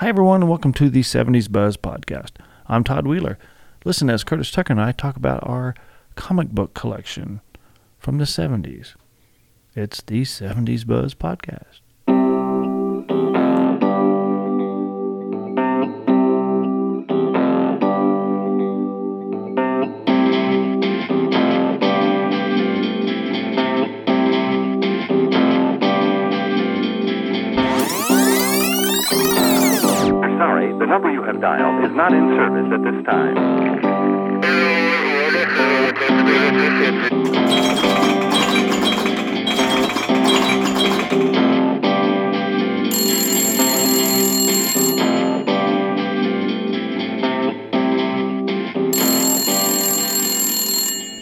Hi, everyone, and welcome to the 70s Buzz podcast. I'm Todd Wheeler. Listen as Curtis Tucker and I talk about our comic book collection from the 70s. It's the 70s Buzz podcast. The have dialed is not in service at this time.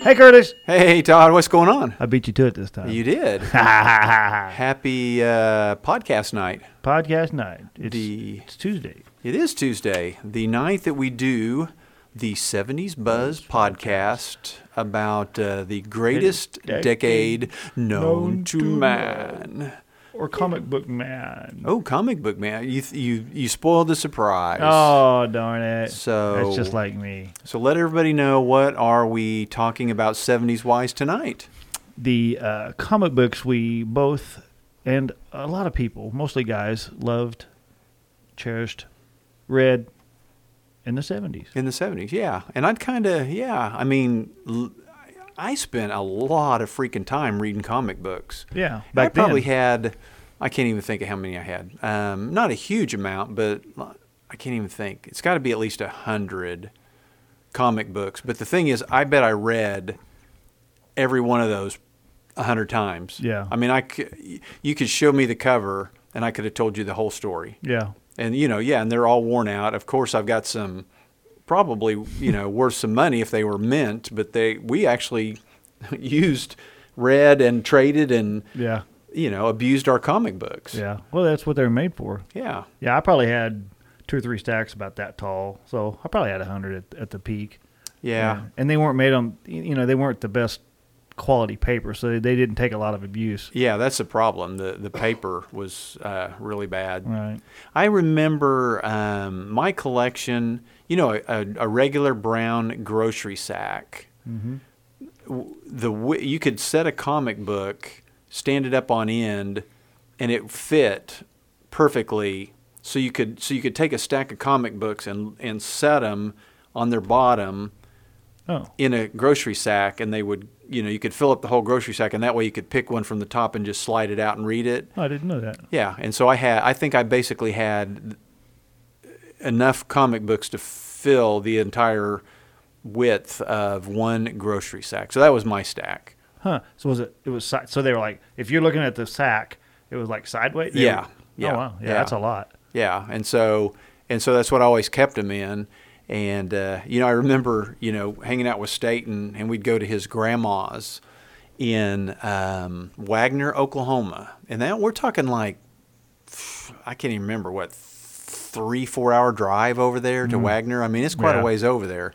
Hey, Curtis! Hey, Todd, what's going on? I beat you to it this time. You did. Happy uh, podcast night. podcast night. It's, The- it's Tuesday. It is Tuesday, the night that we do the 70s Buzz podcast about uh, the greatest decade decade known known to to man. Or comic book man. Oh, comic book man. You, you, you spoiled the surprise. Oh, darn it. So- That's just like me. So let everybody know what are we talking about 70s wise tonight? the uh, comic books we both and a lot of people, mostly guys, loved, cherished, read in the seventies. In the 70s, yeah. And I'd kind of, yeah. I mean, l- I spent a lot of freaking time reading comic books. Yeah, I probably then. had, I can't even think of how many I had. Um, not a huge amount, but I can't even think. It's got to be at least a hundred comic books. But the thing is, I bet I read every one of those a hundred times. Yeah. I mean, I c- you could show me the cover, and I could have told you the whole story. Yeah, And you know, yeah, and they're all worn out. Of course, I've got some probably you know worth some money if they were mint, but they we actually used, read and traded and yeah, you know abused our comic books. yeah. Well, that's what they're made for. Yeah. Yeah, I probably had two or three stacks about that tall, so I probably had a hundred at, at the peak. Yeah. and they weren't made on. You know, they weren't the best quality paper, so they, didn't take a lot of abuse. Yeah, that's the problem. The the paper was uh, really bad. Right. I remember um, my collection. You know, a, a regular brown grocery sack. W- The you could set a comic book, stand it up on end, and it fit perfectly. So you could so you could take a stack of comic books and and set them on their bottom Oh, in a grocery sack, and they would you know you could fill up the whole grocery sack, and that way you could pick one from the top and just slide it out and read it. I didn't know that. Yeah, and so I had I think I basically had enough comic books to fill the entire width of one grocery sack. So that was my stack. Huh. So was it? It was so they were like, if you're looking at the sack, it was like sideways. They Yeah, were- oh, yeah, Oh wow. Yeah, yeah. that's a lot. Yeah, and so and so that's what I always kept them in. And uh, you know, I remember you know hanging out with Staten, and we'd go to his grandma's in um, Wagoner, Oklahoma, and that we're talking like I can't even remember what three four hour drive over there to Wagoner. I mean, it's quite Mm. Yeah. a ways over there.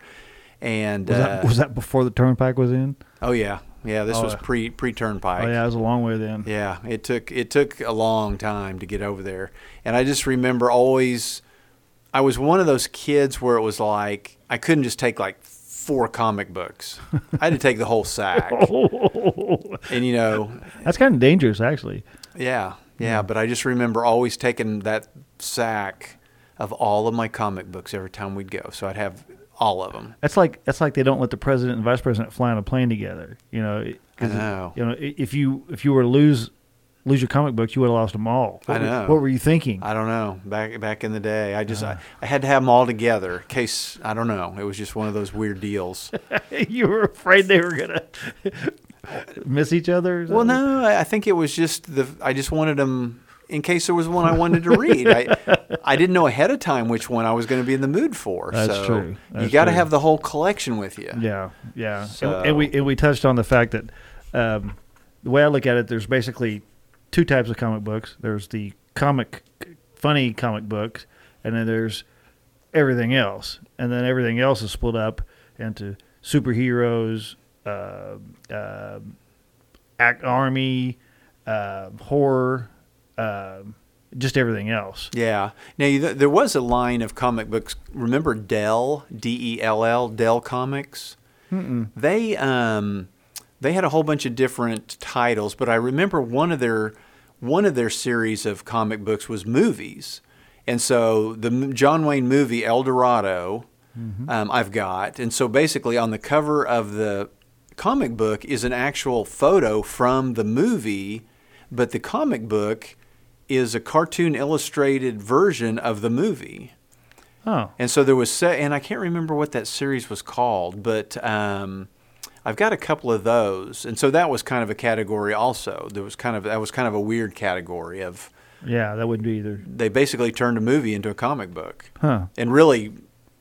And Was uh, that was that before the turnpike was in? oh yeah, yeah, this Oh, was pre pre turnpike. Oh yeah, it was a long way then. Yeah, it took it took a long time to get over there, and I just remember always. I was one of those kids where it was like I couldn't just take like four comic books. I had to take the whole sack, oh. and you know, That's kind of dangerous, actually. yeah, yeah. But I just remember always taking that sack of all of my comic books every time we'd go, so I'd have all of them. That's like that's like they don't let the president and vice president fly on a plane together. You know, it- 'cause I know. You know, if you if you were to lose lose your comic books, you would have lost them all. I What were- know. what were you thinking? I don't know. Back back in the day, I just Uh-huh. I, I had to have them all together in case I don't know. It was just one of those weird deals. you were afraid they were gonna miss each other. Well, no, I I think it was just the. I just wanted them in case there was one I wanted to read. I I didn't know ahead of time which one I was going to be in the mood for. That's so true. you got to have the whole collection with you. Yeah, yeah. So- and, and we and we touched on the fact that um, the way I look at it, there's basically two types of comic books. There's the comic, funny comic books, and then there's everything else, and then everything else is split up into superheroes, uh, uh, act army, uh, horror, uh, just everything else. Yeah. Now you, there was a line of comic books. Remember Dell, D E L L, Dell Comics. Mm-mm. They um, they had a whole bunch of different titles, but I remember one of their one of their series of comic books was movies, and so the John Wayne movie El Dorado, um, I've got, and so basically on the cover of the comic book is an actual photo from the movie, but the comic book is a cartoon illustrated version of the movie. Oh, And so there was, se- and I can't remember what that series was called, but um, I've got a couple of those, and so that was kind of a category also. There was kind of that was kind of a weird category of yeah, that wouldn't be either. they basically turned a movie into a comic book Huh. and really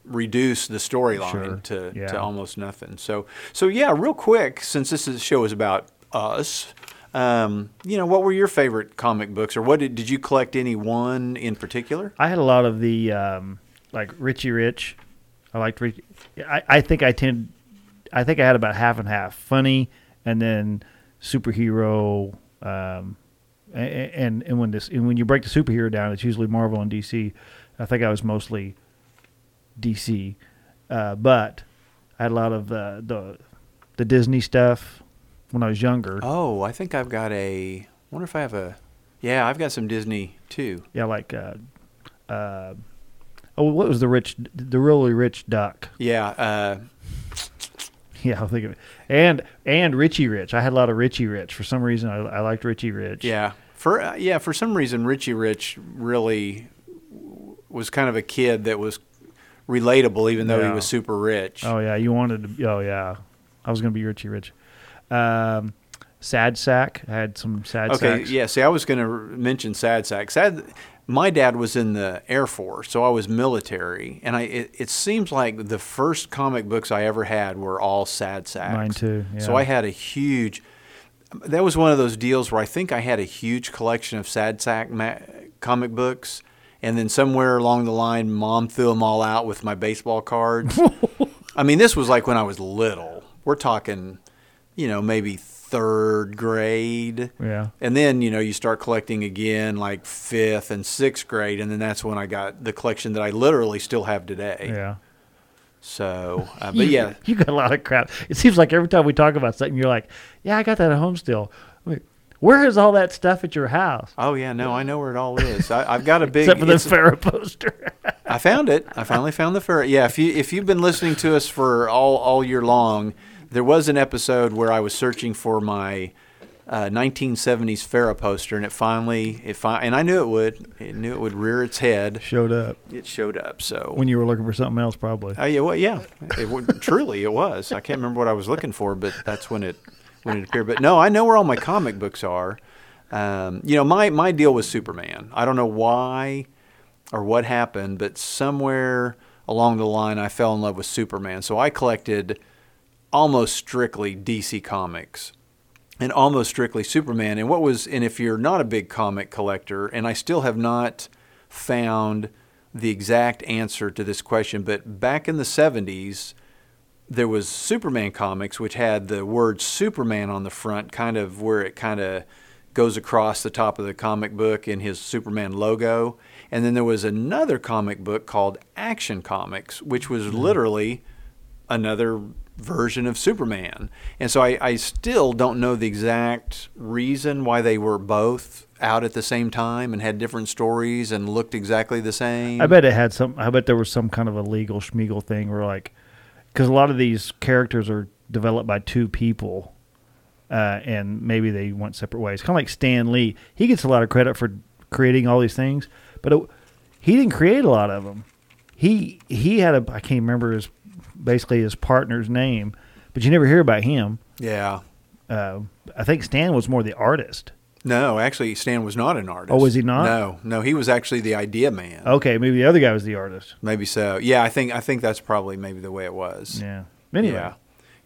reduce the storyline Sure. to, Yeah. to almost nothing. So so yeah, real quick, since this is, show is about us, um, you know, what were your favorite comic books, or what did did you collect any one in particular? I had a lot of the um, like Richie Rich. I liked Richie. I, I think I tend. I think I had about half and half, funny, and then superhero. Um, and and when this and when you break the superhero down, it's usually Marvel and DC. I think I was mostly DC, uh, but I had a lot of uh, the the Disney stuff when I was younger. Oh, I think I've got a. Wonder if I have a. Yeah, I've got some Disney too. Yeah, like uh, uh, oh, what was the rich, the really rich duck? Yeah, uh, Yeah, I'll think of it. And and Richie Rich. I had a lot of Richie Rich. For some reason, I, I liked Richie Rich. yeah. For uh, yeah, for some reason, Richie Rich really was kind of a kid that was relatable, even though Yeah. he was super rich. Oh yeah, you wanted to. Oh yeah, I was gonna be Richie Rich. Um, Sad Sack. I had some Sad Okay, Sacks. yeah. See, I was going to mention Sad Sack. Sad, my dad was in the Air Force, so I was military, and I. It, it seems like the first comic books I ever had were all Sad Sacks. Mine too, So. I had a huge. That was one of those deals where I think I had a huge collection of Sad Sack ma- comic books, and then somewhere along the line, Mom threw them all out with my baseball cards. I mean, this was like when I was little. We're talking, you know, maybe third grade. Yeah. And then, you know, you start collecting again like fifth and sixth grade. And then that's when I got the collection that I literally still have today. Yeah. So, uh, You- but yeah. you got a lot of crap. It seems like every time we talk about something, you're like, "Yeah, I got that at home still." Where is all that stuff at your house? Oh, yeah. No, I know where it all is. I, I've got a big. Except for the Farrah poster. I found it. I finally found the ferret. Yeah, if you if you've been listening to us for all all year long, there was an episode where I was searching for my uh, 1970s Farrah poster, and it finally it fi- and I knew it would. It knew it would rear its head. Showed up It showed up. So when you were looking for something else, probably. Oh yeah, well, yeah. It, truly, it was. I can't remember what I was looking for, but that's when it when it appeared. But no, I know where all my comic books are. Um, you know, my my deal was Superman. I don't know why or what happened, but somewhere along the line, I fell in love with Superman. So I collected almost strictly DC comics and almost strictly Superman. And what was, and if you're not a big comic collector, and I still have not found the exact answer to this question, but back in the 70s, there was Superman comics, which had the word Superman on the front, kind of where it kind of goes across the top of the comic book in his Superman logo. And then there was another comic book called Action Comics, which was mm-hmm. literally another version of Superman. And so I, I still don't know the exact reason why they were both out at the same time and had different stories and looked exactly the same. I bet it had some. I bet there was some kind of a legal schmiegel thing where, like, because a lot of these characters are developed by two people, uh, and maybe they went separate ways. Kind of like Stan Lee. He gets a lot of credit for creating all these things, but it, he didn't create a lot of them. He he had a I can't remember his basically his partner's name, but you never hear about him. Yeah. Uh, I think Stan was more the artist. No, actually, Stan was not an artist. Oh, was he not? No, no, he was actually the idea man. Okay, maybe the other guy was the artist. Maybe so. Yeah, I think I think that's probably maybe the way it was. Yeah. Anyway. Yeah.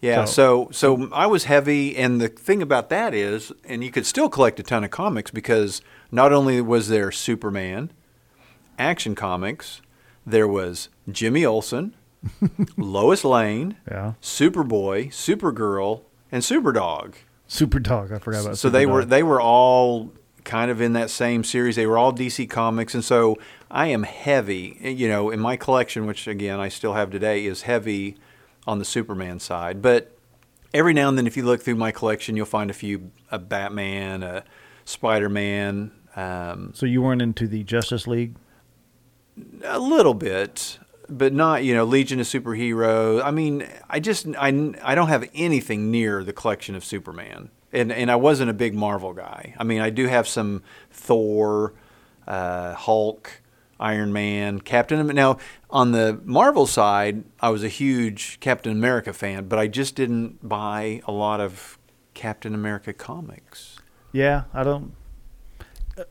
Yeah, so so I was heavy, and the thing about that is, and you could still collect a ton of comics because not only was there Superman, Action Comics, there was Jimmy Olsen, Lois Lane, Yeah. Superboy, Supergirl, and Superdog. Superdog, I forgot about. So Superdog. they were they were all kind of in that same series. They were all DC Comics, and so I am heavy. You know, in my collection, which again I still have today, is heavy on the Superman side. But every now and then, if you look through my collection, you'll find a few a Batman, a Spider Man. Um, So you weren't into the Justice League? a little bit, but not you know Legion of Superheroes. I mean, I just I, I don't have anything near the collection of Superman, and and I wasn't a big Marvel guy. I mean, I do have some Thor, uh, Hulk, Iron Man, Captain. Now on the Marvel side, I was a huge Captain America fan, but I just didn't buy a lot of Captain America comics. Yeah, I don't.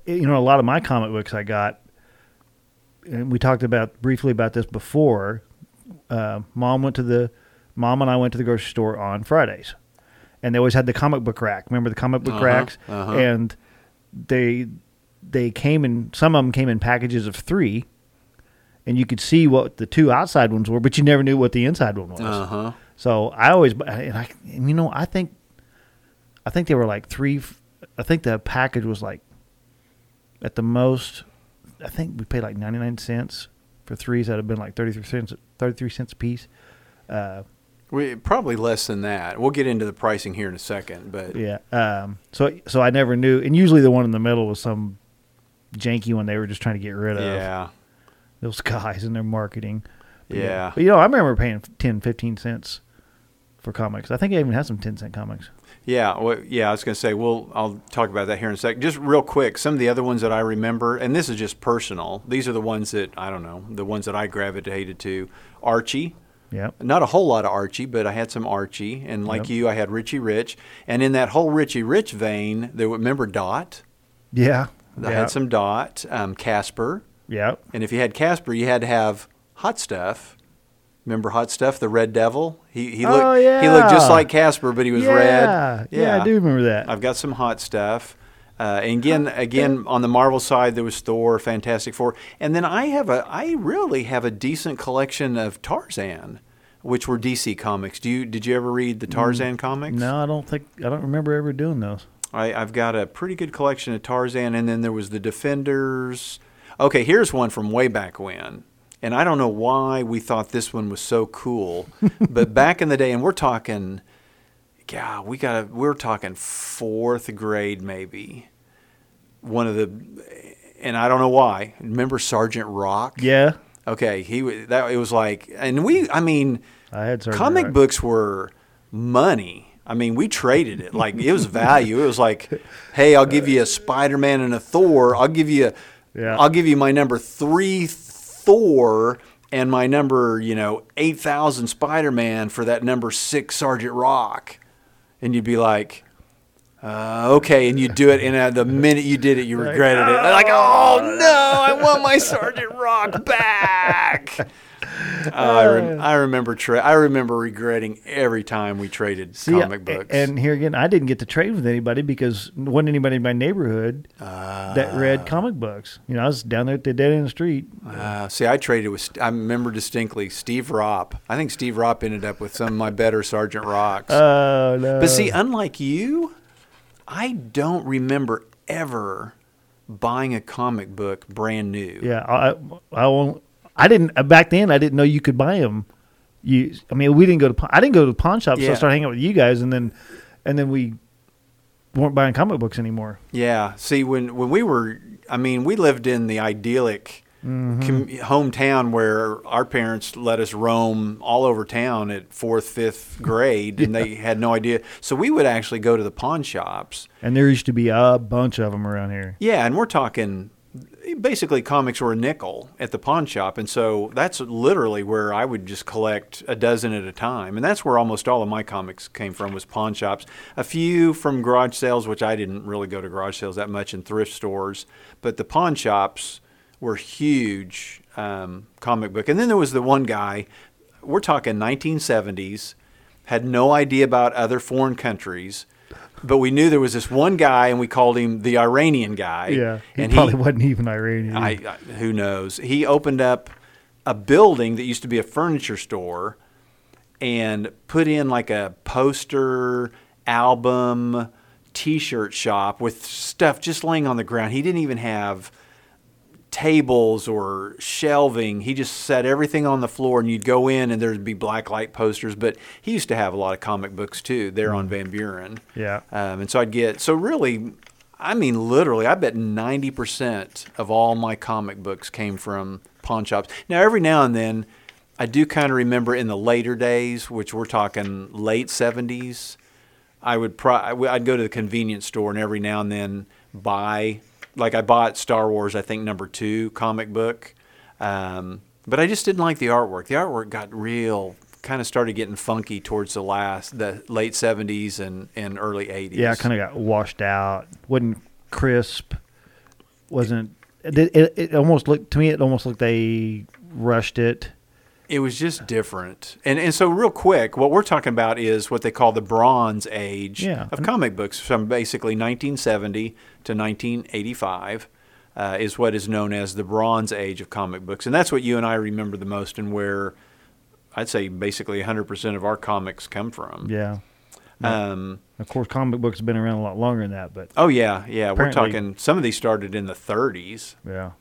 You know, a lot of my comic books I got, and we talked about briefly about this before. Uh, mom went to the, mom and I went to the grocery store on Fridays, and they always had the comic book rack. Remember the comic book Uh-huh, racks? uh-huh. And they they came in. Some of them came in packages of three, and you could see what the two outside ones were, but you never knew what the inside one was. Uh huh. So I always, and I, and you know, I think, I think they were like three. I think the package was like, at the most, I think we paid like ninety nine cents for threes. That'd have been like thirty three cents, thirty three cents a piece. Uh, We probably less than that. We'll get into the pricing here in a second, but yeah. Um. So so I never knew, and usually the one in the middle was some janky one they were just trying to get rid of. yeah. Those guys and their marketing. But Yeah. But you know, I remember paying 10, 15 cents for comics. I think I even had some ten cent comics. Yeah, well, yeah, I was going to say, we'll, I'll talk about that here in a sec. Just real quick, some of the other ones that I remember, and this is just personal. These are the ones that I don't know, the ones that I gravitated to. Archie, Yeah. not a whole lot of Archie, but I had some Archie, and like Yep. you, I had Richie Rich, and in that whole Richie Rich vein, there remember Dot. Yeah. I yeah. had some Dot, um, Casper, Yeah. and if you had Casper, you had to have Hot Stuff. Remember Hot Stuff, the Red Devil? He he looked Oh, yeah. he looked just like Casper, but he was yeah. red. Yeah. yeah, I do remember that. I've got some hot stuff. Uh, and again, again on the Marvel side, there was Thor, Fantastic Four, and then I have a, I really have a decent collection of Tarzan, which were DC comics. Do you did you ever read the Tarzan comics? Mm, no, I don't think I don't remember ever doing those. I, I've got a pretty good collection of Tarzan, and then there was the Defenders. Okay, here's one from way back when, and I don't know why we thought this one was so cool, but back in the day, and we're talking, yeah, we got we're talking fourth grade maybe. One of the, and I don't know why. Remember Sergeant Rock? Yeah. Okay, he that it was like, and we, I mean, I had Sergeant comic Rock. books were money. I mean, we traded it like it was value. It was like, hey, I'll give you a Spider Man and a Thor. I'll give you, Yeah. I'll give you my number three Thor and my number, you know, eight thousand Spider Man for that number six Sergeant Rock, and you'd be like. Uh, okay, and you do it, and uh, the minute you did it, you regretted it. Like, oh no, I want my Sergeant Rock back. Uh, I, rem- I remember tra- I remember regretting every time we traded See, comic books. And here again, I didn't get to trade with anybody because wasn't anybody in my neighborhood that Ah. read comic books. You know, I was down there at the dead end of the street. uh, see, I traded with. I remember distinctly Steve Ropp. I think Steve Ropp ended up with some of my better Sergeant Rocks. Oh no! but see, unlike you, I don't remember ever buying a comic book brand new. yeah, I I won't. I didn't uh, back then. I didn't know you could buy them. You, I mean, we didn't go to. I didn't go to the pawn shop, so I started hanging out with you guys, and then, and then we weren't buying comic books anymore. Yeah. See, when when we were, I mean, we lived in the idyllic com- hometown where our parents let us roam all over town at fourth, fifth grade, and they had no idea. So we would actually go to the pawn shops. And there used to be a bunch of them around here. Yeah, and we're talking basically comics were a nickel at the pawn shop, and so that's literally where I would just collect a dozen at a time, and that's where almost all of my comics came from was pawn shops. A few from garage sales, which I didn't really go to garage sales that much, and thrift stores, but the pawn shops were huge um, comic book. And then there was the one guy, we're talking 1970s, had no idea about other foreign countries. But we knew there was this one guy, and we called him the Iranian guy. Yeah, he and probably wasn't even Iranian. I, I who knows? He opened up a building that used to be a furniture store and put in like a poster, album, t-shirt shop with stuff just laying on the ground. He didn't even have tables or shelving. He just set everything on the floor, and you'd go in, and there'd be black light posters. But he used to have a lot of comic books too there on Van Buren. Yeah. Um, and so I'd get so really, I mean, literally, I bet ninety percent of all my comic books came from pawn shops. Now, every now and then, I do kind of remember in the later days, which we're talking late seventies. I would pro- I'd go to the convenience store and every now and then buy, like I bought Star Wars, I think number two comic book, um, but I just didn't like the artwork. The artwork got real, kind of started getting funky towards the last, the late seventies and, and early eighties. Yeah, it kind of got washed out. wasn't crisp. wasn't it, it? It almost looked to me. It almost looked they rushed it. It was just different. And and so real quick, what we're talking about is what they call the Bronze Age Yeah. of comic books from basically 1970 to 1985 uh, is what is known as the Bronze Age of comic books. And that's what you and I remember the most and where I'd say basically 100% of our comics come from. Yeah. Um, Of course, comic books have been around a lot longer than that, but oh yeah, yeah, we're talking some of these started in the 30s. yeah.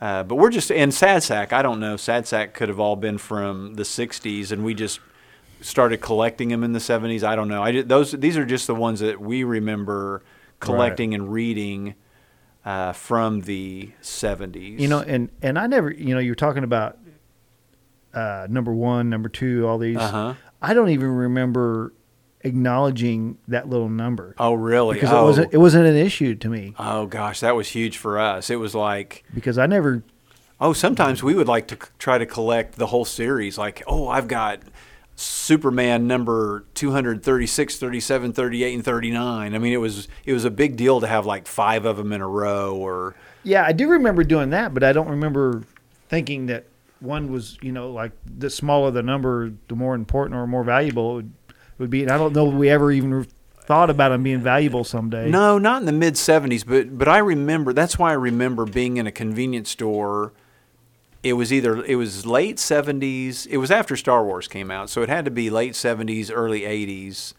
Uh, but we're just and Sad Sack. I don't know. Sad Sack could have all been from the '60s, and we just started collecting them in the '70s. I don't know. I those these are just the ones that we remember collecting and reading uh, from the '70s. You know, and and I never, you know, you're talking about uh, number one, number two, all these. Uh-huh. I don't even remember acknowledging that little number Oh, really? because oh. it wasn't oh. it wasn't an issue to me oh gosh, that was huge for us. It was like. because I never. Oh, sometimes we would like to c- try to collect the whole series. Like, oh, I've got Superman number 236, 37, 38, and 39. I mean, it was it was a big deal to have like five of them in a row or Yeah, I do remember doing that, but I don't remember thinking that one was, you know, like the smaller the number, the more important or more valuable it would, would be. And I don't know if we ever even thought about them being valuable someday. No, not in the mid 70s, but but I remember that's why I remember being in a convenience store. It was either it was late 70s, it was after Star Wars came out, so it had to be late 70s, early 80s.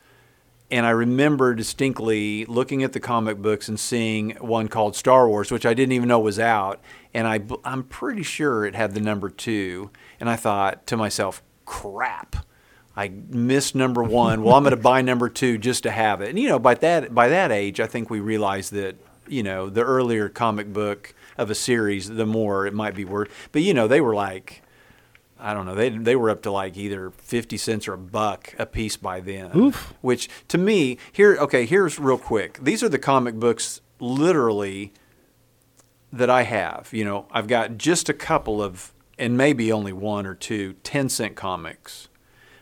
And I remember distinctly looking at the comic books and seeing one called Star Wars, which I didn't even know was out, and I, I'm pretty sure it had the number 2, and I thought to myself, "Crap. I missed number one. Well, I'm going to buy number two just to have it. And you know, by that by that age, I think we realized that you know the earlier comic book of a series, the more it might be worth. But you know, they were like, I don't know, they they were up to like either fifty cents or a buck a piece by then. Oof. Which to me, here, okay, here's real quick. These are the comic books, literally that I have. You know, I've got just a couple of, and maybe only one or two 10 cent comics.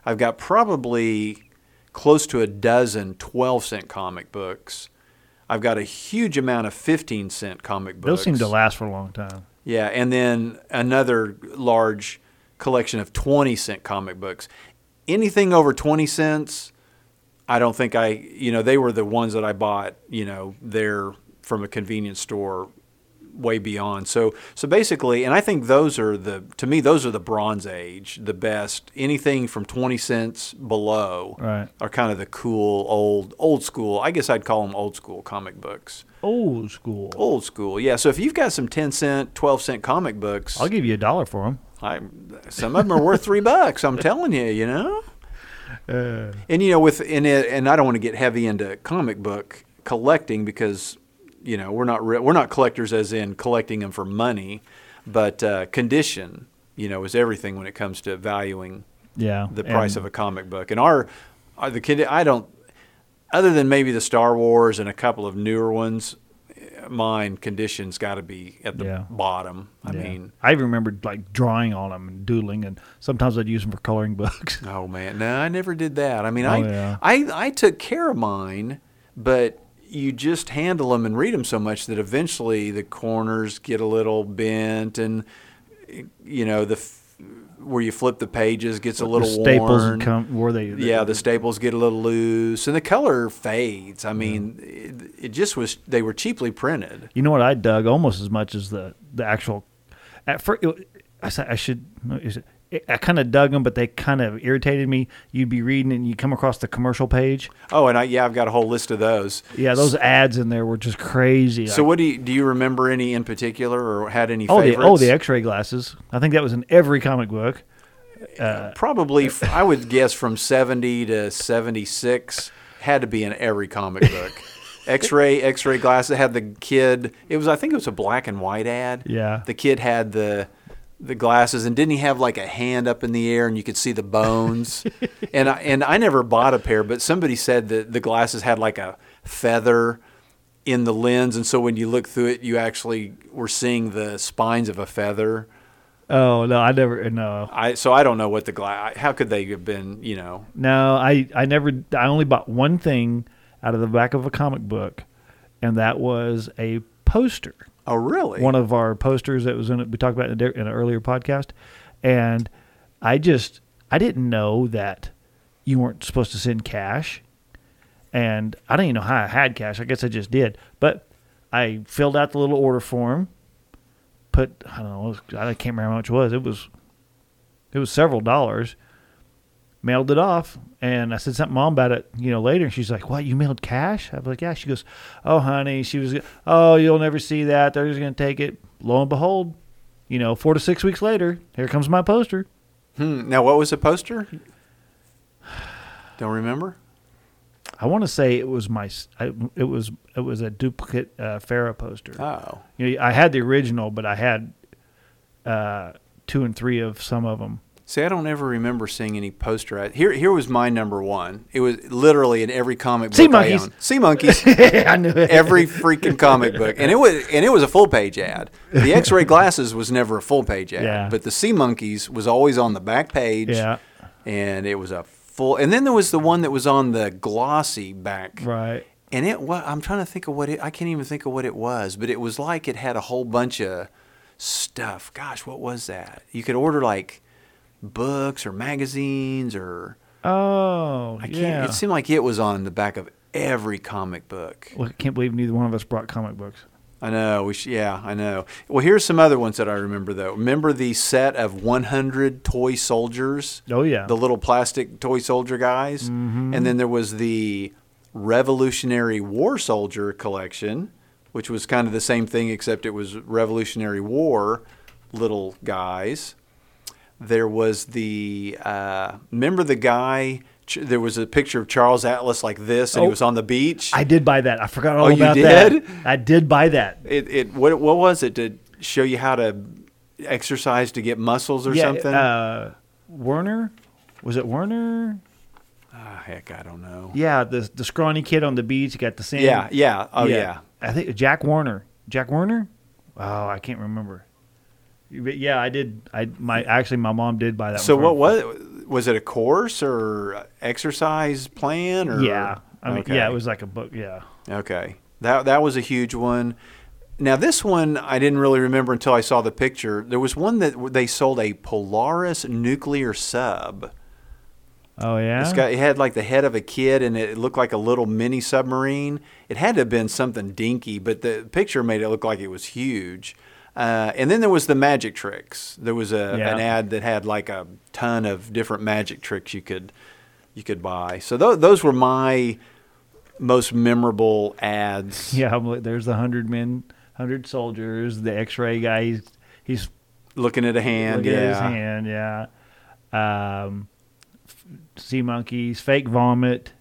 I've got probably close to a dozen 12 cent comic books. I've got a huge amount of 15 cent comic books. Those seem to last for a long time. Yeah, and then another large collection of 20 cent comic books. Anything over 20 cents, I don't think I, you know, they were the ones that I bought, you know, there from a convenience store way beyond. So so basically, and I think those are the to me those are the bronze age, the best. Anything from 20 cents below Right. are kind of the cool old old school. I guess I'd call them old school comic books. Old school. Old school. Yeah, so if you've got some 10 cent, 12 cent comic books, I'll give you a dollar for them. I, some of them are worth three bucks. I'm telling you, you know. Uh, And you know, with and it, and I don't want to get heavy into comic book collecting because you know we're not re- we're not collectors as in collecting them for money, but uh, condition you know is everything when it comes to valuing yeah. the price of a comic book. And our, our the kid I don't other than maybe the Star Wars and a couple of newer ones, mine condition's got to be at the Yeah. bottom. I yeah. mean, I remembered like drawing on them and doodling, and sometimes I'd use them for coloring books. Oh man, no, I never did that. I mean, Oh, I, yeah. I I took care of mine, but you just handle them and read them so much that eventually the corners get a little bent, and you know the f- where you flip the pages gets a little the staples worn. come where they. yeah, the staples get a little loose, and the color fades. I mean, it, it just was. They were cheaply printed. You know what I dug almost as much as the the actual. At first, it, I I should. No, is it- I kind of dug them, but they kind of irritated me. You'd be reading and you come across the commercial page. Oh, and I, yeah, I've got a whole list of those. Yeah, those ads in there were just crazy. So, Like, what do you do? You remember any in particular, or had any oh, the, oh, the X-ray glasses. I think that was in every comic book. Uh, Probably, uh, I would guess from seventy to seventy-six had to be in every comic book. X-ray, X-ray glasses had the kid. It was, I think, it was a black and white ad. Yeah. The kid had the the glasses, and didn't he have like a hand up in the air, and you could see the bones? and I, and I never bought a pair, but somebody said that the glasses had like a feather in the lens, and so when you look through it, you actually were seeing the spines of a feather. Oh no, I never no. I so I don't know what the glass. How could they have been? You know, No, I I never. I only bought one thing out of the back of a comic book, and that was a poster. Oh really? One of our posters that was in it. We talked about in, a in an earlier podcast, and I just I didn't know that you weren't supposed to send cash, and I didn't even know how I had cash. I guess I just did, but I filled out the little order form. Put I don't know. I can't remember how much it was. It was it was several dollars mailed it off and I said something mom about it, you know, later and she's like, What, you mailed cash? I was like, Yeah. She goes, Oh honey, she was oh, you'll never see that. They're just gonna take it. Lo and behold, you know, four to six weeks later, here comes my poster. Hmm. Now, what was the poster? Don't remember. I want to say it was my, I, it was, it was a duplicate uh, Farrah poster. Oh, You know, I had the original, but I had uh, two and three of some of them. See, I don't ever remember seeing any poster. Ad. Here, here was my number one. It was literally in every comic book Sea I monkeys. Sea monkeys. I knew it. every freaking comic book, and it was and it was a full page ad. The X-ray glasses was never a full page ad, Yeah. but the sea monkeys was always on the back page. Yeah. and it was a full. And then there was the one that was on the glossy back, Right. and it. What I'm trying to think of what it. I can't even think of what it was, but it was like it had a whole bunch of stuff. Gosh, what was that? You could order like books or magazines or Oh, I can't. yeah. It seemed like it was on the back of every comic book. well, I can't believe neither one of us brought comic books. I know. We sh- yeah, I know. Well, here's some other ones that I remember though. Remember the set of 100 toy soldiers? Oh, yeah. The little plastic toy soldier guys. Mm-hmm. And then there was the Revolutionary War Soldier collection, which was kind of the same thing except it was Revolutionary War little guys. There was the uh, remember the guy. Ch- There was a picture of Charles Atlas like this, and he Oh. was on the beach. I did buy that. I forgot all Oh, you about did? that. I did buy that. It, it what what was it to show you how to exercise to get muscles or yeah, something? Uh, Werner, was it Werner? Ah, heck, I don't know. Yeah, the the scrawny kid on the beach got the same. Yeah, yeah, oh yeah. I think Jack Warner. Jack Warner? Oh, I can't remember. But yeah, I did. I my actually my mom did buy that. So what was was it a course or exercise plan or Yeah, I mean, Okay. yeah, it was like a book. Yeah. Okay. That that was a huge one. Now this one I didn't really remember until I saw the picture. There was one that they sold a Polaris nuclear sub. Oh yeah. It's got, it had like the head of a kid and it looked like a little mini submarine. It had to have been something dinky, but the picture made it look like it was huge. Uh, and then there was the magic tricks. There was a, Yeah. an ad that had like a ton of different magic tricks you could you could buy. So th- those were my most memorable ads. yeah, there's the hundred men, hundred soldiers. The X-ray guy. He's, he's Looking at a hand, yeah. at his hand. Yeah. Um, f- sea monkeys, fake vomit.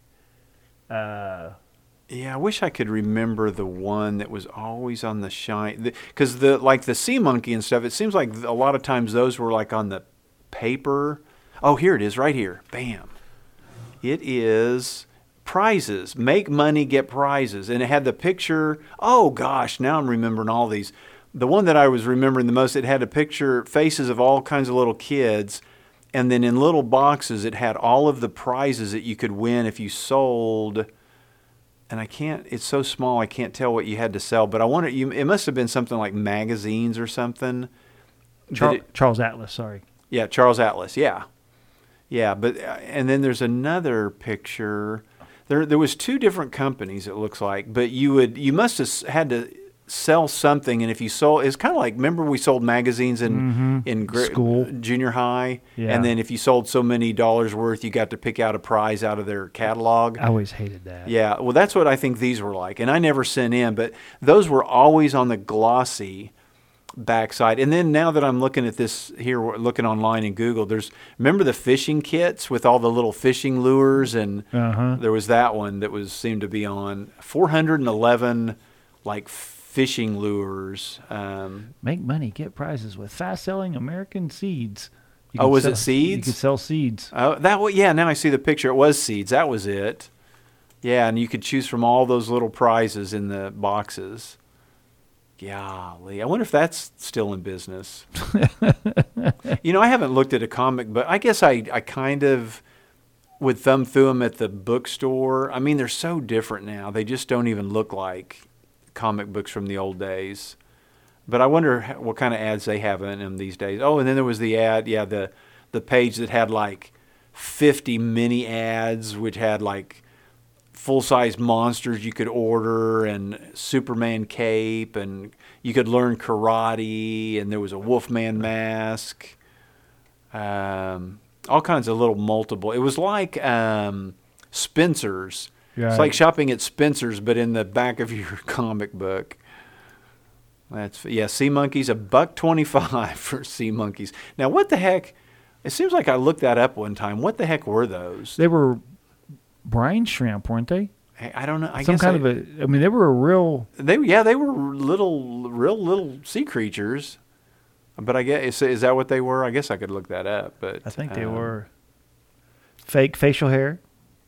Uh, Yeah, I wish I could remember the one that was always on the shine because the, like the sea monkey and stuff. It seems like a lot of times those were like on the paper. Oh, here it is, right here. Bam! It is prizes. Make money, get prizes, and it had the picture. Oh gosh, now I'm remembering all these. The one that I was remembering the most, it had a picture, faces of all kinds of little kids, and then in little boxes, it had all of the prizes that you could win if you sold and I can't. It's so small, I can't tell what you had to sell. But I wonder, you, it must have been something like magazines or something. Char- it- Charles Atlas. Sorry. yeah, Charles Atlas. Yeah, yeah. But uh, and then there's another picture. There, there was two different companies. It looks like, but you would, you must have had to sell something, and if you sold, it's kind of like remember we sold magazines in in gra- Mm-hmm. School. junior high, Yeah. and then if you sold so many dollars worth, you got to pick out a prize out of their catalog. I always hated that. Yeah, well, that's what I think these were like, and I never sent in, but those were always on the glossy backside. And then now that I'm looking at this here, we're looking online in Google, there's remember the fishing kits with all the little fishing lures, and Uh-huh. there was that one that was seemed to be on 411 like fishing lures. Um, Make money, get prizes with fast selling American seeds. You Oh, was it sell- You seeds? could sell seeds. Oh, that wa- yeah. Now I see the picture. It was seeds. That was it. Yeah, and you could choose from all those little prizes in the boxes. Golly, I wonder if that's still in business. you know, I haven't looked at a comic, but I guess I, I kind of would thumb through them at the bookstore. I mean, they're so different now; they just don't even look like comic books from the old days. But I wonder what kind of ads they have in them these days. Oh, and then there was the ad, yeah, the the page that had like 50 mini ads, which had like full size monsters you could order and Superman cape, and you could learn karate, and there was a Wolfman mask, um, all kinds of little multiple. It was like um, Spencer's. It's Right. like shopping at Spencer's, but in the back of your comic book. That's yeah, sea monkeys, a buck twenty five for sea monkeys. Now, what the heck? It seems like I looked that up one time. What the heck were those? They were brine shrimp, weren't they? I I don't know. I Some guess kind I- of a. I mean, they were a real. They yeah, they were little, real little sea creatures. But I guess is, is that what they were? I guess I could look that up. But I think they um, were fake facial hair.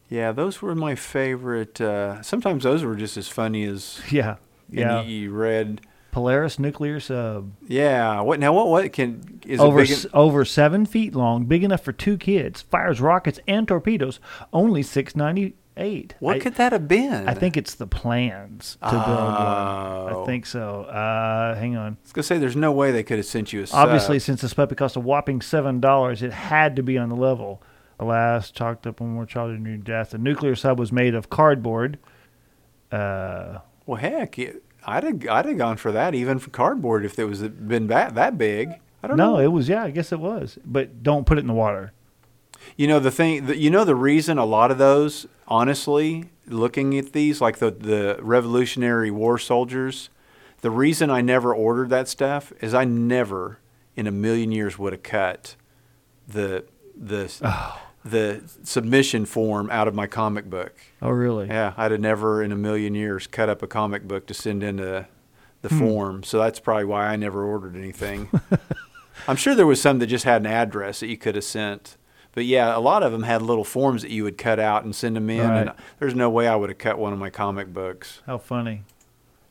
Yeah, those were my favorite. Uh, sometimes those were just as funny as Yeah, yeah. you read. Polaris nuclear sub. Yeah. What now? What what can is over it big? s- over seven feet long, big enough for two kids. Fires rockets and torpedoes. Only six ninety eight. what I, could that have been? I think it's the plans to build one. Oh. I think so. Uh, hang on. I was gonna say there's no way they could have sent you a sub. Obviously, since this puppy cost a whopping seven dollars, it had to be on the level. Alas, chalked up one more child in your death. The nuclear sub was made of cardboard. Uh, Well, heck, it, I'd have I'd have gone for that even for cardboard if it was been that that big. I don't no, know. No, it was yeah, I guess it was. But don't put it in the water. You know the thing. The, you know the reason a lot of those, honestly, looking at these like the the Revolutionary War soldiers, the reason I never ordered that stuff is I never in a million years would have cut the the the submission form out of my comic book. Oh, really? Yeah, I'd have never in a million years cut up a comic book to send into the Hmm. form. So that's probably why I never ordered anything. I'm sure there was some that just had an address that you could have sent. But yeah, a lot of them had little forms that you would cut out and send them in. And there's no way I would have cut one of my comic books. How funny.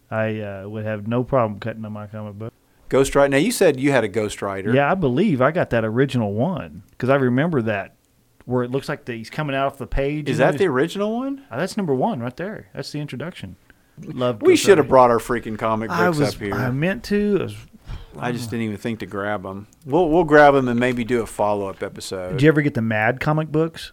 I uh, would have no problem cutting up my comic book. Ghost Rider. Now you said you had a Ghost Rider. Yeah, I believe I got that original one because I remember that where it looks like the, he's coming out off the page. Is that the original one? Oh, that's number one right there. That's the introduction. Love. We should have brought our freaking comic books I was. up here. I meant to. I was- I just uh, didn't even think to grab them. We'll we'll grab them and maybe do a follow up episode. did you ever get the Mad comic books?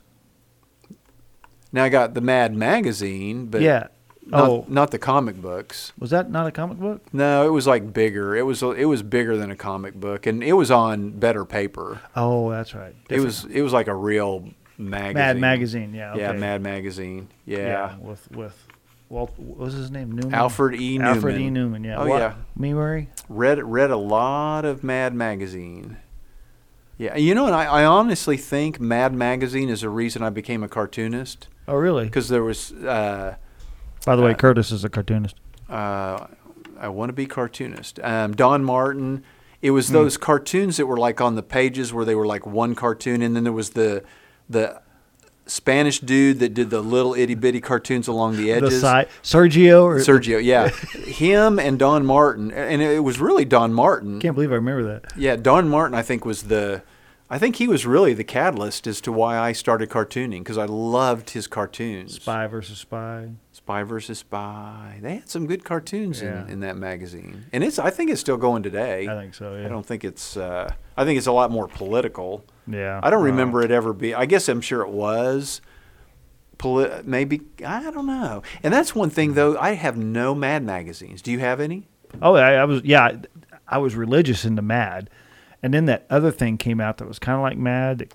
Now I got the Mad magazine, but yeah. Not, oh, not the comic books. was that not a comic book? No, it was like bigger. It was it was bigger than a comic book, and it was on better paper. Oh, that's right. It was it was like a real magazine. Mad magazine. Yeah. Yeah. Mad magazine. Yeah. Yeah. With with Walt. What was his name? Neuman. Alfred E. Neuman. Alfred E. Neuman. Yeah. Oh What- yeah. Me Murray. Read read a lot of Mad magazine. Yeah, you know, and I, I honestly think Mad magazine is the reason I became a cartoonist Oh, really? because there was. Uh, By the way, uh, Curtis is a cartoonist. uh, I want to be cartoonist. Um, Don Martin. It was Hmm. those cartoons that were like on the pages where they were like one cartoon, and then there was the the Spanish dude that did the little itty bitty cartoons along the The edges. Sergio or Sergio, yeah, him and Don Martin, and it was really Don Martin. Can't believe I remember that. Yeah, Don Martin, I think was the, I think he was really the catalyst as to why I started cartooning because I loved his cartoons. Spy versus Spy. Spy versus Spy. They had some good cartoons Yeah. in, in that magazine, and it's I think it's still going today. I think so. Yeah. I don't think it's. Uh, I think it's a lot more political. Yeah. I don't remember it ever be. I guess I'm sure it was. Poli- maybe I don't know. And that's one thing though. I have no Mad magazines. Do you have any? Oh, I, I was yeah, I, I was religious into Mad, and then that other thing came out that was kind of like Mad.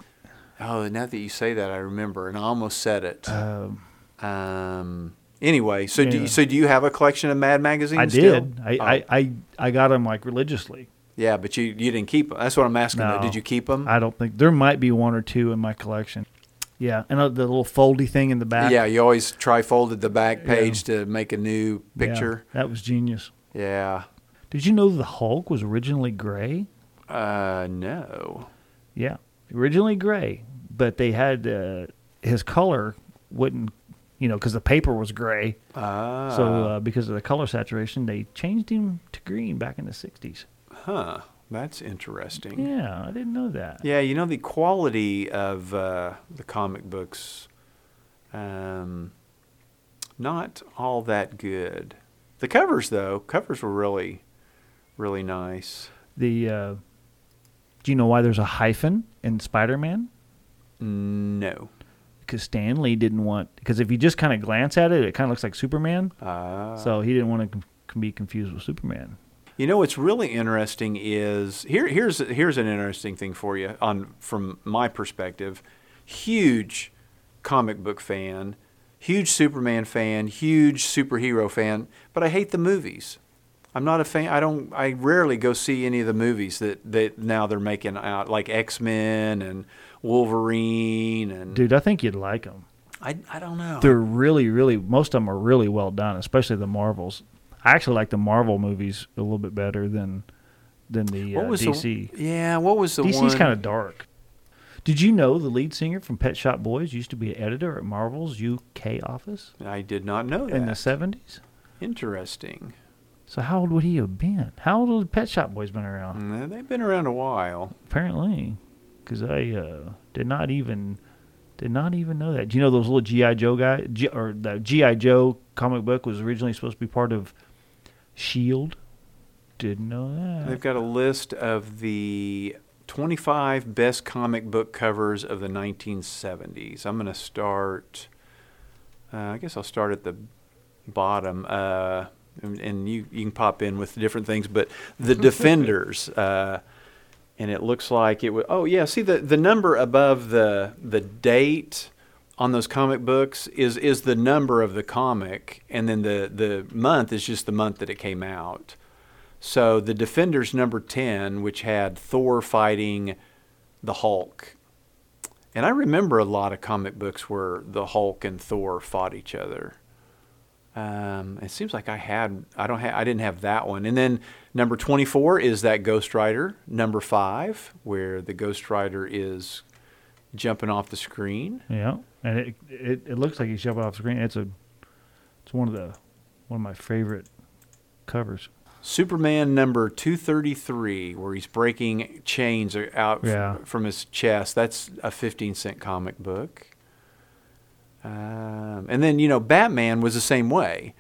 Oh, now that you say that, I remember, and I almost said it. Um, Um. Anyway, so do you, so do you have a collection of Mad magazines? I still? did. I, Oh, I, I I got them like religiously. yeah, but you you didn't keep them. That's what I'm asking. though. Did you keep them? I don't think there might be one or two in my collection. Yeah, and uh, the little foldy thing in the back. yeah, you always tri-folded the back page to make a new Yeah, picture. that was genius. Yeah. Did you know the Hulk was originally gray? Uh, no. Yeah, originally gray, but they had uh, his color wouldn't, you know, because the paper was gray. Ah. So uh, because of the color saturation, they changed him to green back in the '60s. huh. That's interesting. Yeah, I didn't know that. Yeah, you know the quality of uh, the comic books, um, not all that good. The covers, though, covers were really, really nice. The uh, do you know why there's a hyphen in Spider-Man? No. Because Stan Lee didn't want because if you just kind of glance at it, it kind of looks like Superman. Uh, So he didn't want to com- com- be confused with Superman. You know what's really interesting is here. Here's here's an interesting thing for you on from my perspective. Huge comic book fan, huge Superman fan, huge superhero fan, but I hate the movies. I'm not a fan. I don't. I rarely go see any of the movies that that now they're making out, like X Men and Wolverine and. Dude, I think you'd like them. I I don't know. They're really, really. Most of them are really well done, especially the Marvels. I actually like the Marvel movies a little bit better than than the uh, was DC. the? Yeah. What was the DC's kind of dark. Did you know the lead singer from Pet Shop Boys used to be an editor at Marvel's UK office I did not know that. in the seventies? Interesting. So how old would he have been? How old would Pet Shop Boys been around? Mm, They've been around a while. Apparently, because I uh, did not even did not even know that. Do you know those little GI Joe guy G, or the GI Joe comic book was originally supposed to be part of Shield? Didn't know that. They've got a list of the 25 best comic book covers of the 1970s. I'm going to start. Uh, I guess I'll start at the bottom, uh, and, and you you can pop in with different things. But the Defenders, uh, and it looks like it would. Oh yeah, see the the number above the the date on those comic books is is the number of the comic, and then the the month is just the month that it came out. So the Defenders number 10, which had Thor fighting the Hulk. And I remember a lot of comic books where the Hulk and Thor fought each other. Um, it seems like I had I don't ha- I didn't have that one. And then number 24 is that Ghost Rider. Number 5 where the Ghost Rider is jumping off the screen. Yeah, and it, it it looks like he's jumping off the screen. It's a it's one of the one of my favorite covers. Superman number 233, where he's breaking chains out f- from his chest. That's a 15 cent comic book. Um, and then, you know, Batman was the same way.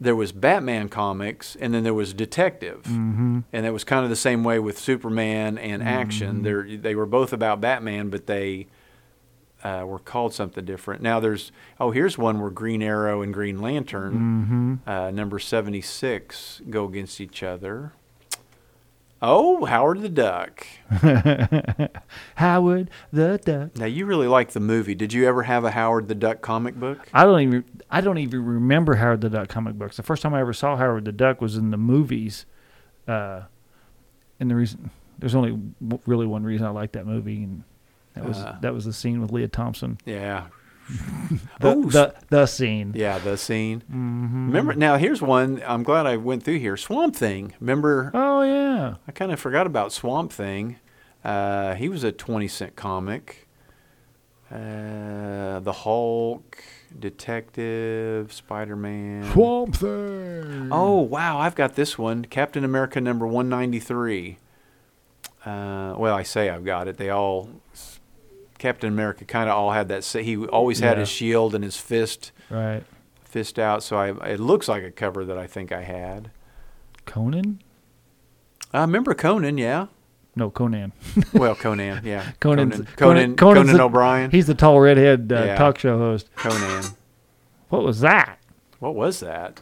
There was Batman comics, and then there was Detective. Mm-hmm. And it was kind of the same way with Superman and Action. Mm-hmm. They're, they were both about Batman, but they uh, were called something different. Now there's, oh, here's one where Green Arrow and Green Lantern Mm-hmm. uh, number 76 go against each other. Oh, Howard the Duck. Howard the Duck. Now you really like the movie. Did you ever have a Howard the Duck comic book? I don't even I don't even remember Howard the Duck comic books. The first time I ever saw Howard the Duck was in the movies. Uh, and the reason there's only w- really one reason I like that movie, and that was Uh. that was the scene with Lea Thompson. Yeah. The Oh, the, the scene. Yeah, the scene. Mm-hmm. Remember now here's one I'm glad I went through here. Swamp Thing. Remember Oh yeah. I kind of forgot about Swamp Thing. Uh, he was a 20 cent comic. Uh, the Hulk, Detective, Spider Man. Swamp Thing. Oh wow, I've got this one, Captain America number one ninety three. Uh, well, I say I've got it. They all, Captain America, kind of all had that. He always had Yeah. his shield and his fist right. fist out. So I, it looks like a cover that I think I had. Conan? I remember Conan, yeah. No, Conan. Well, Conan, yeah. Conan's, Conan, Conan, Conan's Conan the- O'Brien. He's the tall redhead uh, Yeah. talk show host. Conan. What was that? What was that?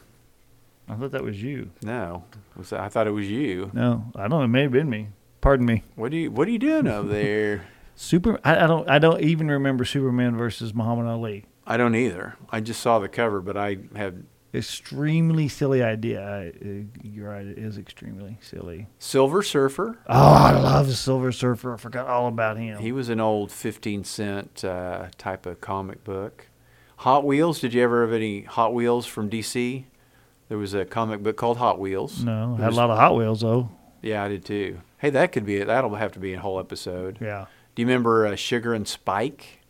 I thought that was you. No, was that, I thought it was you. No, I don't know. It may have been me. Pardon me. What are you What are you doing over there? Super. I, I don't. I don't even remember Superman versus Muhammad Ali. I don't either. I just saw the cover, but I have Extremely silly idea. I, uh, you're right. It is extremely silly. Silver Surfer. Oh, I love Silver Surfer. I forgot all about him. He was an old 15 cent uh, type of comic book. Hot Wheels. Did you ever have any Hot Wheels from DC? There was a comic book called Hot Wheels. no, There had a lot of Hot Wheels though. Yeah, I did too. Hey, that could be it. That'll have to be a whole episode. Yeah. Do you remember uh, Sugar and Spike?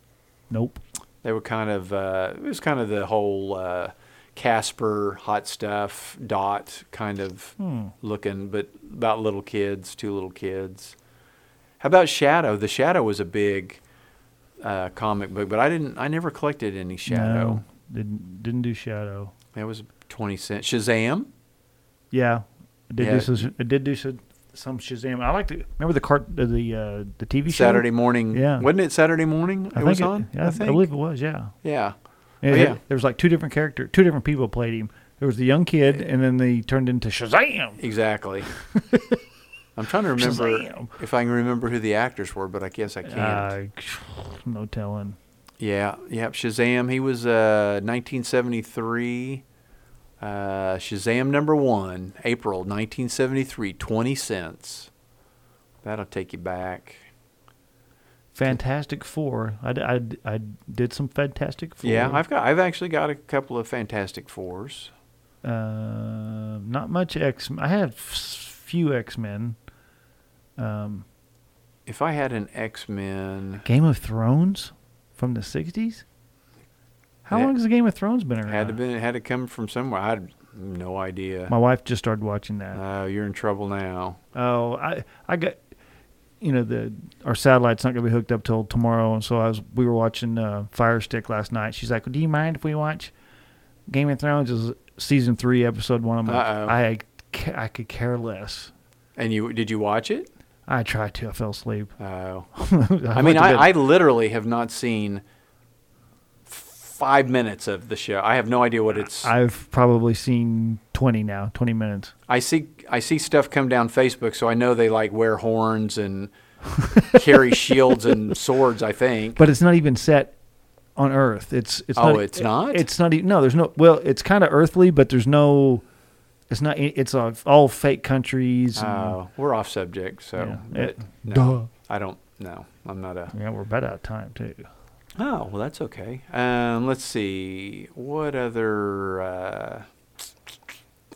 Nope. They were kind of uh, it was kind of the whole uh, Casper, Hot Stuff, Dot kind of Hmm. looking, but about little kids, two little kids. How about Shadow? The Shadow was a big uh, comic book, but I didn't. I never collected any Shadow. No, didn't didn't do Shadow. That was twenty cents. Shazam. Yeah, I did Yeah. do some. I did do some, Shazam. I like to remember the cart the the, uh, the TV show Saturday morning. Yeah. Wasn't it Saturday morning? I it was it- on. Yeah, I think. I believe it was. Yeah. yeah. Yeah, Oh, yeah. There was like two different character, two different people played him. There was the young kid, and then they turned into Shazam. Exactly. I'm trying to remember Shazam. if I can remember who the actors were, but I guess I can't. Uh, no telling. Yeah, yeah, Shazam. He was uh, 1973. Uh, Shazam number one, April 1973, 20 cents. That'll take you back. Fantastic Four. I, I, I did some Fantastic Four. Yeah, I've got. I've actually got a couple of Fantastic Fours. uh, not much X. I had f- few X Men. Um, If I had an X Men, Game of Thrones from the '60s. How long has the Game of Thrones been around? had to been had to come from somewhere. I had no idea. My wife just started watching that. Oh, you're in trouble now. Oh, I I got you know the our satellite's not gonna be hooked up till tomorrow, and so I was we were watching uh, Fire Stick last night. She's like, "Do you mind if we watch Game of Thrones?" Is season three, episode one. I'm like. I I could care less. And you did you watch it? I tried to. I fell asleep. Oh. I I mean, I, I literally have not seen five minutes of the show. I have no idea what it's. I've probably seen twenty now, twenty minutes. I see I see stuff come down Facebook, so I know they like wear horns and carry shields and swords. I think. But it's not even set on Earth. It's it's Oh, not, it's not? It's not even no. There's no. Well, it's kind of earthly, but there's no. It's not. It's all, all fake countries. and- Oh, we're off subject, so Yeah. It- no, duh. I don't. know. I'm not a. Yeah, we're about out of time too. Oh, well, that's okay. Um, let's see. What other. Uh,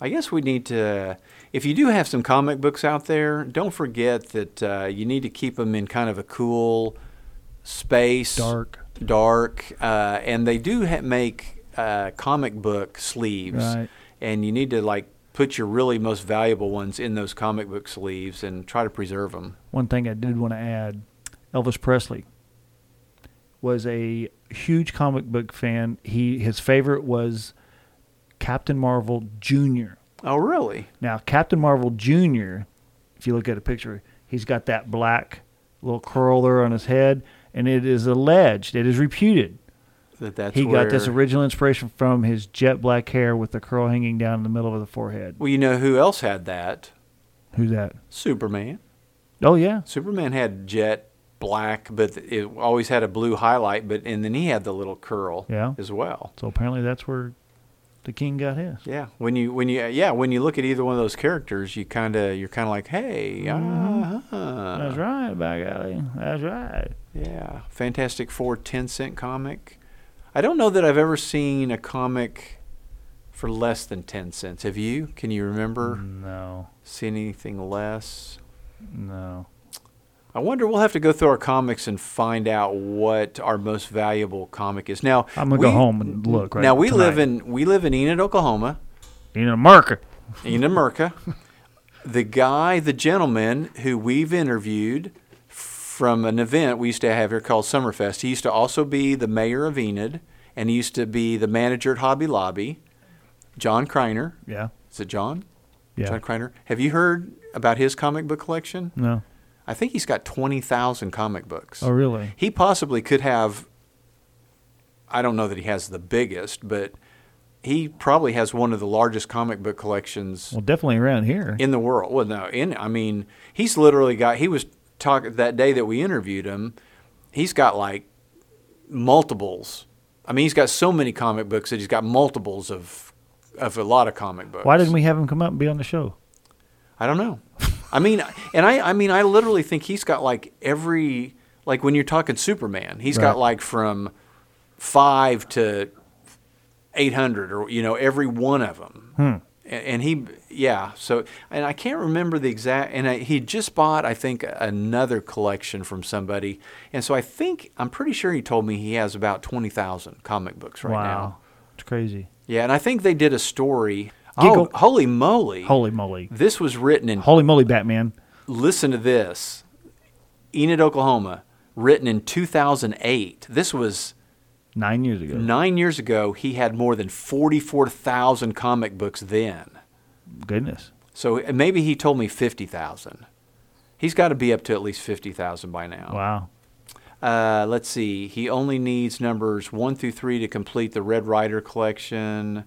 I guess we need to. If you do have some comic books out there, don't forget that uh, you need to keep them in kind of a cool space. Dark. Dark. Uh, and they do ha- make uh, comic book sleeves. Right. And you need to, like, put your really most valuable ones in those comic book sleeves and try to preserve them. One thing I did want to add: Elvis Presley was a huge comic book fan. He his favorite was Captain Marvel Junior. Oh, really? Now, Captain Marvel Jr., if you look at a picture, he's got that black little curl there on his head, and it is alleged, it is reputed, That that's he got this original inspiration from his jet black hair with the curl hanging down in the middle of the forehead. Well, you know who else had that? Who's that? Superman. Oh, yeah. Superman had jet black, but it always had a blue highlight. But and then he had the little curl Yeah. as well. So apparently that's where the king got his. Yeah, when you when you yeah when you look at either one of those characters, you kind of you're kind of like, hey, Mm-hmm. uh That's right, by golly. That's right. yeah, Fantastic Four 10 cent comic. I don't know that I've ever seen a comic for less than ten cents. Have you? Can you remember No, see anything less? no. I wonder. We'll have to go through our comics and find out what our most valuable comic is. Now I'm gonna we- go home and look. Right now we live in we live in Enid, Oklahoma. in America. Enid Merca. the guy, the gentleman who we've interviewed from an event we used to have here called Summerfest. He used to also be the mayor of Enid, and he used to be the manager at Hobby Lobby. John Kreiner. Yeah, Is it John? yeah. John Kreiner. Have you heard about his comic book collection? No. I think he's got 20,000 comic books. Oh, really? He possibly could have. I don't know that he has the biggest, but he probably has one of the largest comic book collections Well, definitely around here. in the world. Well, no, in I mean, he's literally got. He was talking that day that we interviewed him. He's got like multiples. I mean, he's got so many comic books that he's got multiples of of a lot of comic books. Why didn't we have him come up and be on the show? I don't know. I mean, and I, I mean, I literally think he's got like every, like when you're talking Superman, he's got like from five to eight hundred, or you know, every one of them. Hmm. And, and he, yeah. So, and I can't remember the exact. And I, he just bought, I think, another collection from somebody. And so I think I'm pretty sure he told me he has about twenty thousand comic books right wow, now. it's crazy. Yeah, and I think they did a story. Giggle. Oh, holy moly! Holy moly! This was written in Holy moly, Batman! listen to this Enid, Oklahoma, written in 2008. This was Nine years ago. nine years ago. He had more than 44,000 comic books then. Goodness. So maybe he told me 50,000. He's got to be up to at least 50,000 by now. Wow. Uh, let's see. He only needs numbers one through three to complete the Red Ryder collection.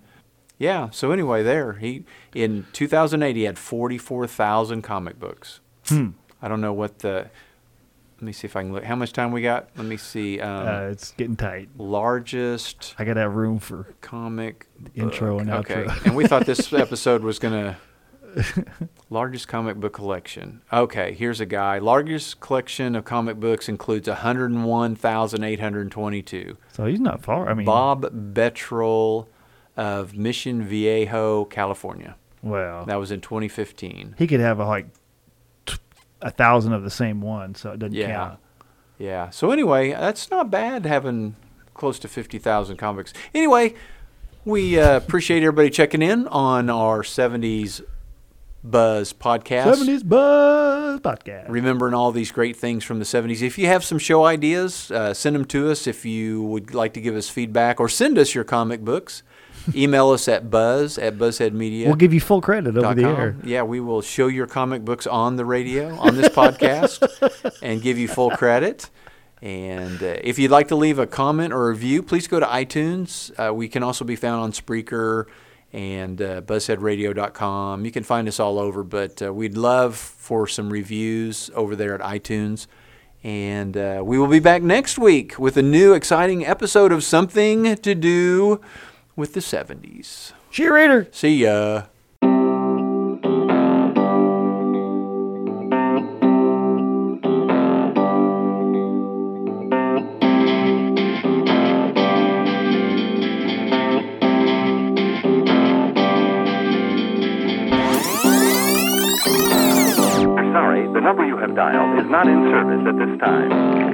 Yeah. So anyway, there he in 2008 he had 44,000 comic books. Hmm. I don't know what the. Let me see if I can look. How much time we got? Let me see. Um, Uh, it's getting tight. largest I gotta have room for comic Intro book. and okay. outro. and we thought this episode was gonna largest comic book collection. Okay, here's a guy. Largest collection of comic books includes 101,822. so he's not far. I mean, Bob Bretall of Mission Viejo, California. Well, That was in 2015. he could have a, like t- a thousand of the same one, so it doesn't Yeah. count. Yeah. So anyway, that's not bad having close to 50,000 convicts. Anyway, we uh, appreciate everybody checking in on our 70s Buzz podcast. Seventies Buzz podcast. Remembering all these great things from the 70s. If you have some show ideas, uh, send them to us. If you would like to give us feedback or send us your comic books, email us at buzz at buzzheadmedia. We'll give you full credit over the com. air. Yeah, we will show your comic books on the radio on this podcast and give you full credit. And uh, if you'd like to leave a comment or review, please go to iTunes. Uh, we can also be found on Spreaker and uh, buzzheadradio.com. You can find us all over, but uh, we'd love for some reviews over there at iTunes. And uh, we will be back next week with a new exciting episode of Something to Do with the 70s. Cheerleader. See ya. We're sorry, the number you have dialed is not in service at this time.